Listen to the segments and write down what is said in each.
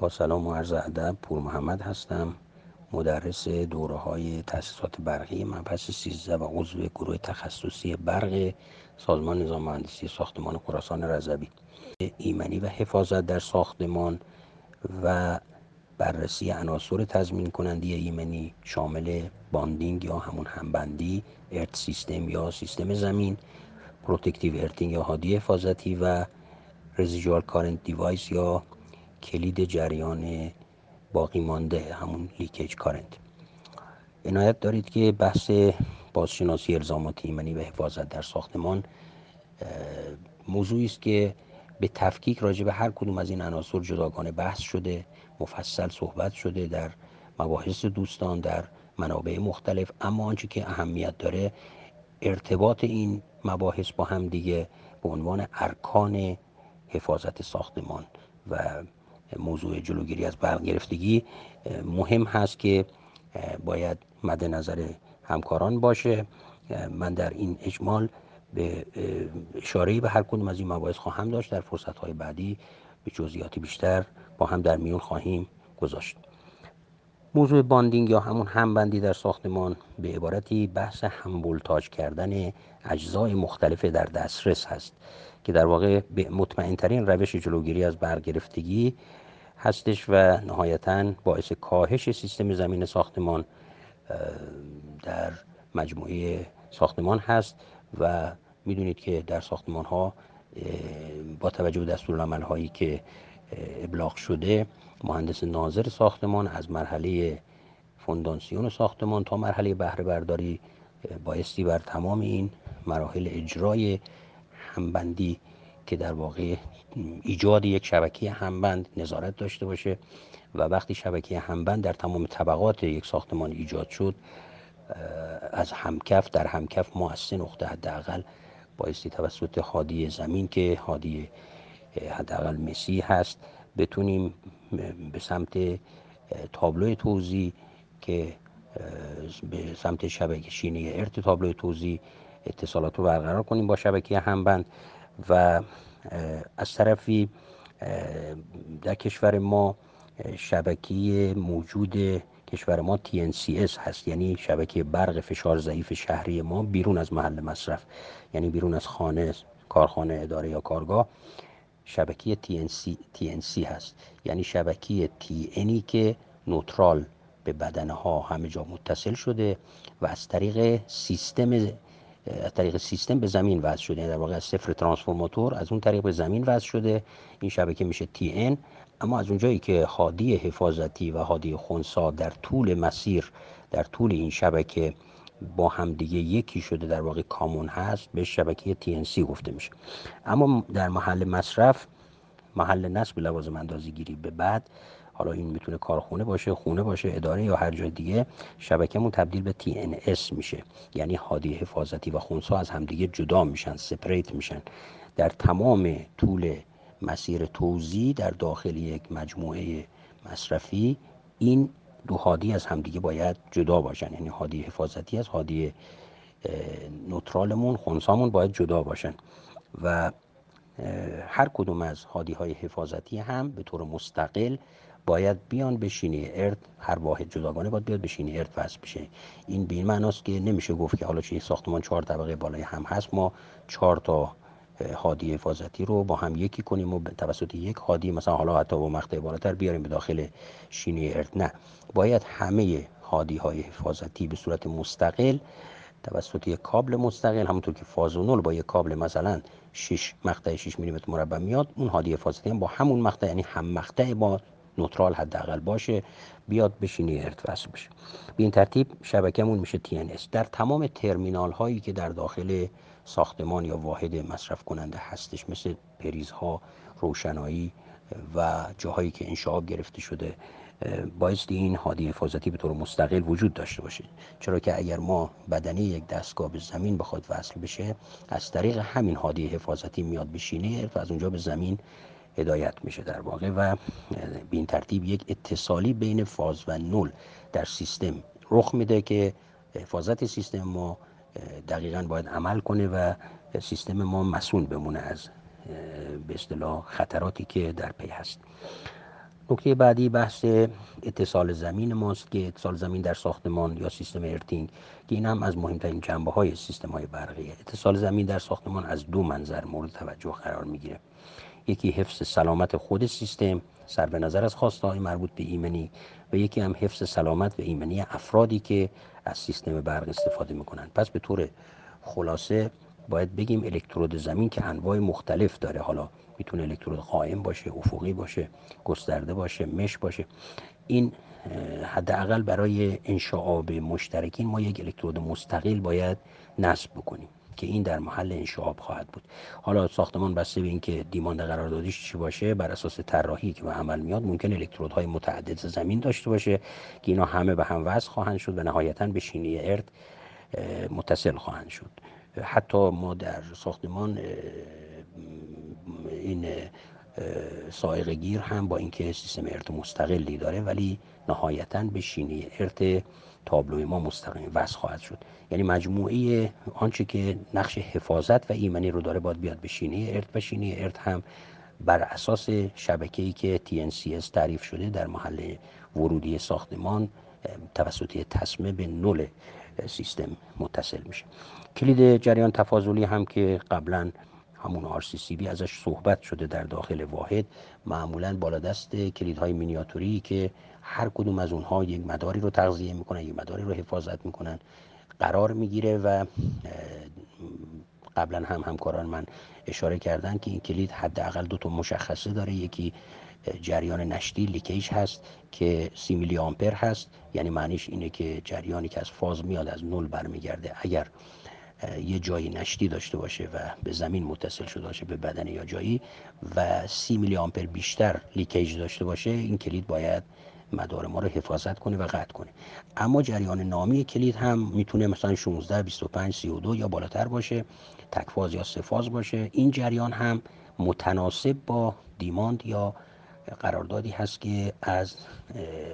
با سلام و عرض ادب پور محمد هستم مدرس دوره های تاسیسات برقی مبحث 13 و عضو گروه تخصصی برق سازمان نظام مهندسی ساختمان خراسان رضوی. ایمنی و حفاظت در ساختمان و بررسی عناصر تضمین کننده ایمنی شامل bonding یا همون همبندی earth system یا سیستم زمین protective earthing یا هادی حفاظتی و residual current device یا کلید جریان باقی مانده همون leakage current. عنایت دارید که بحث بازشناسی الزامات ایمنی و حفاظت در ساختمان موضوعی است که به تفکیک راجع به هر کدوم از این عناصر جداگانه بحث شده مفصل صحبت شده در مباحث دوستان در منابع مختلف اما آنچه که اهمیت داره ارتباط این مباحث با هم دیگه به عنوان ارکان حفاظت ساختمان و موضوع جلوگیری از برق گرفتگی مهم هست که باید مد نظر همکاران باشه. من در این اجمال به اشاره به هر کدوم از این مباحث خواهم داشت. در فرصت بعدی به جزئیات بیشتر با هم در میون خواهیم گذاشت. موضوع باندینگ یا همون همبندی در ساختمان به عبارتی بحث هم کردن اجزای مختلف در دسترس هست که در واقع به مطمئن ترین روش جلوگیری از برگرفتگی هستش و نهایتا باعث کاهش سیستم زمین ساختمان در مجموعه ساختمان هست و می‌دونید که در ساختمان ها با توجه به دستورالعمل هایی که ابلاغ شده مهندس ناظر ساختمان از مرحله فوندانسیون ساختمان تا مرحله بهره برداری بایستی بر تمام این مراحل اجرای همبندی که در واقع ایجاد یک شبکه همبند نظارت داشته باشه و وقتی شبکه همبند در تمام طبقات یک ساختمان ایجاد شد از همکف در همکف ما از سه نقطه حداقل بایستی توسط حادی زمین که حادی حداقل مسی هست بتونیم به سمت تابلو توزیع که به سمت شبکه شینه ارت تابلو توزیع اتصالات رو برقرار کنیم با شبکه همبند و از طرفی در کشور ما شبکه موجود کشور ما TNCS هست یعنی شبکه برق فشار ضعیف شهری ما بیرون از محل مصرف یعنی بیرون از خانه کارخانه اداره یا کارگاه. شبکه TNC, TNC هست. یعنی شبکه TNی که نوترال به بدنه ها همه جا متصل شده و از طریق سیستم از طریق سیستم به زمین وصل شده. یعنی در واقع از صفر ترانسفورماتور از اون طریق به زمین وصل شده. این شبکه میشه TN اما از اونجایی که حادی حفاظتی و حادی خونسا در طول مسیر در طول این شبکه با هم دیگه یکی شده در واقع کامون هست به شبکه TNC گفته میشه. اما در محل مصرف محل نصب لوازم اندازی گیری به بعد حالا این می‌تونه کارخونه باشه خونه باشه اداره یا هر جای دیگه شبکهمون تبدیل به TNS میشه. یعنی حادی حفاظتی و خونسا از همدیگه جدا میشن سپریت میشن. در تمام طول مسیر توزیع در داخل یک مجموعه مصرفی این دو هادی از همدیگه باید جدا باشن. یعنی هادی حفاظتی از هادی نوترالمون خونسامون باید جدا باشن. و هر کدوم از هادی های حفاظتی هم به طور مستقل باید بیان به ارت هر واحد جداگانه باید بیاد به ارت وصل بشه. این به این معناست که نمیشه گفت که حالا چه ساختمان چهار طبقه بالای هم هست. ما چهار تا هادی حفاظتی رو با هم یکی کنیم و توسط یک هادی مثلا حالا حتی با مقطع بالاتر بیاریم به داخل شینه ارت. نه. باید همه هادی های حفاظتی به صورت مستقل توسط یک کابل مستقل همونطور که فازونول با یک کابل مثلا 6 مقطع 6 میلیمتر مربع میاد اون هادی حفاظتی هم با همون مقطع یعنی هم مقطع با نوترال حداقل باشه بیاد بشینی ارت وصل بشه. به این ترتیب شبکهمون میشه TNS در تمام ترمینال هایی که در داخل ساختمان یا واحد مصرف کننده هستش مثل پریزها روشنایی و جاهایی که انشعاب گرفته شده بایستی این هادی حفاظتی به طور مستقل وجود داشته باشه. چرا که اگر ما بدنی یک دستگاه به زمین بخواد وصل بشه از طریق همین هادی حفاظتی میاد به شینه و از اونجا به زمین هدایت میشه در واقع و به این ترتیب یک اتصالی بین فاز و نول در سیستم رخ میده که حفاظت سیستم ما دقیقا باید عمل کنه و سیستم ما مصون بمونه از به اصطلاح خطراتی که در پی هست. نکته بعدی بحث اتصال زمین ماست که اتصال زمین در ساختمان یا سیستم earthing که این هم از مهمترین جنبه های سیستم های برقیه. اتصال زمین در ساختمان از دو منظر مورد توجه قرار می‌گیره. یکی حفظ سلامت خود سیستم صرف نظر از خواسته های مربوط به ایمنی و یکی هم حفظ سلامت و ایمنی افرادی که از سیستم برق استفاده می‌کنن پس به طور خلاصه باید بگیم الکترود زمین که انواع مختلف داره. حالا می‌تونه الکترود قائم باشه افقی باشه گسترده باشه مش باشه. این حداقل برای انشاء آب مشترکین ما یک الکترود مستقل باید نصب بکنیم. که این در محل انشعاب خواهد بود. حالا ساختمان بسته به اینکه دیماند قراردادیش چی باشه بر اساس طراحی که به عمل میاد ممکن الکترودهای متعدد زمین داشته باشه که اینا همه به هم وصل خواهند شد و نهایتا به شینی ارد متصل خواهند شد. حتی ما در ساختمان این سائق گیر هم با اینکه سیستم ارت مستقلی داره ولی نهایتا به شینی ارت تابلوی ما مستقیم وصل خواهد شد. یعنی مجموعه آنچه که نقش حفاظت و ایمنی رو داره باید بیاد به شینه ارت و شینه ارت هم بر اساس شبکه‌ای که TNCS تعریف شده در محل ورودی ساختمان توسط تصمه به نول سیستم متصل میشه. کلید جریان تفاضلی هم که قبلا همون RCCB ازش صحبت شده در داخل واحد. معمولا بالا دست کلیدهای مینیاتوری که هر کدوم از اونها یک مداری رو تغذیه می‌کنن یک مداری رو حفاظت می‌کنن. قرار می‌گیره و قبلا هم همکاران من اشاره کردن که این کلید حداقل دو تا مشخصه داره. یکی جریان نشتی leakage هست که سی میلی آمپر هست. یعنی معنیش اینه که جریانی که از فاز میاد از نول برمیگرده. اگر یه جایی نشتی داشته باشه و به زمین متصل شده باشه به بدن یا جایی و سی میلی آمپر بیشتر leakage داشته باشه این کلید باید مدار ما رو حفاظت کنه و قطع کنه. اما جریان نامی کلید هم می‌تونه مثلا 16 25 32 یا بالاتر باشه تکفاز یا سفاز باشه. این جریان هم متناسب با دیماند یا قراردادی هست که از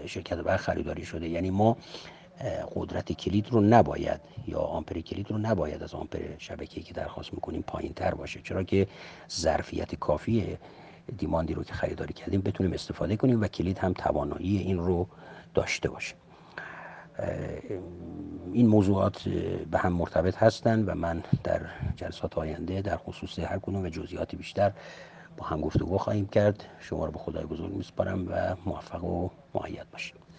شرکت برق خریداری شده. یعنی ما قدرت کلید رو نباید یا آمپر کلید رو نباید از آمپر شبکه‌ای که درخواست می‌کنیم پایین تر باشه چرا که ظرفیت کافی دیماندی رو که خریداری کردیم بتونیم استفاده کنیم و کلید هم توانایی این رو داشته باشه. این موضوعات به هم مرتبط هستند و من در جلسات آینده در خصوص هر کدوم و جزئیات بیشتر با هم گفتگو خواهیم کرد. شما رو به خدای بزرگ میسپارم و موفق و معید باشید.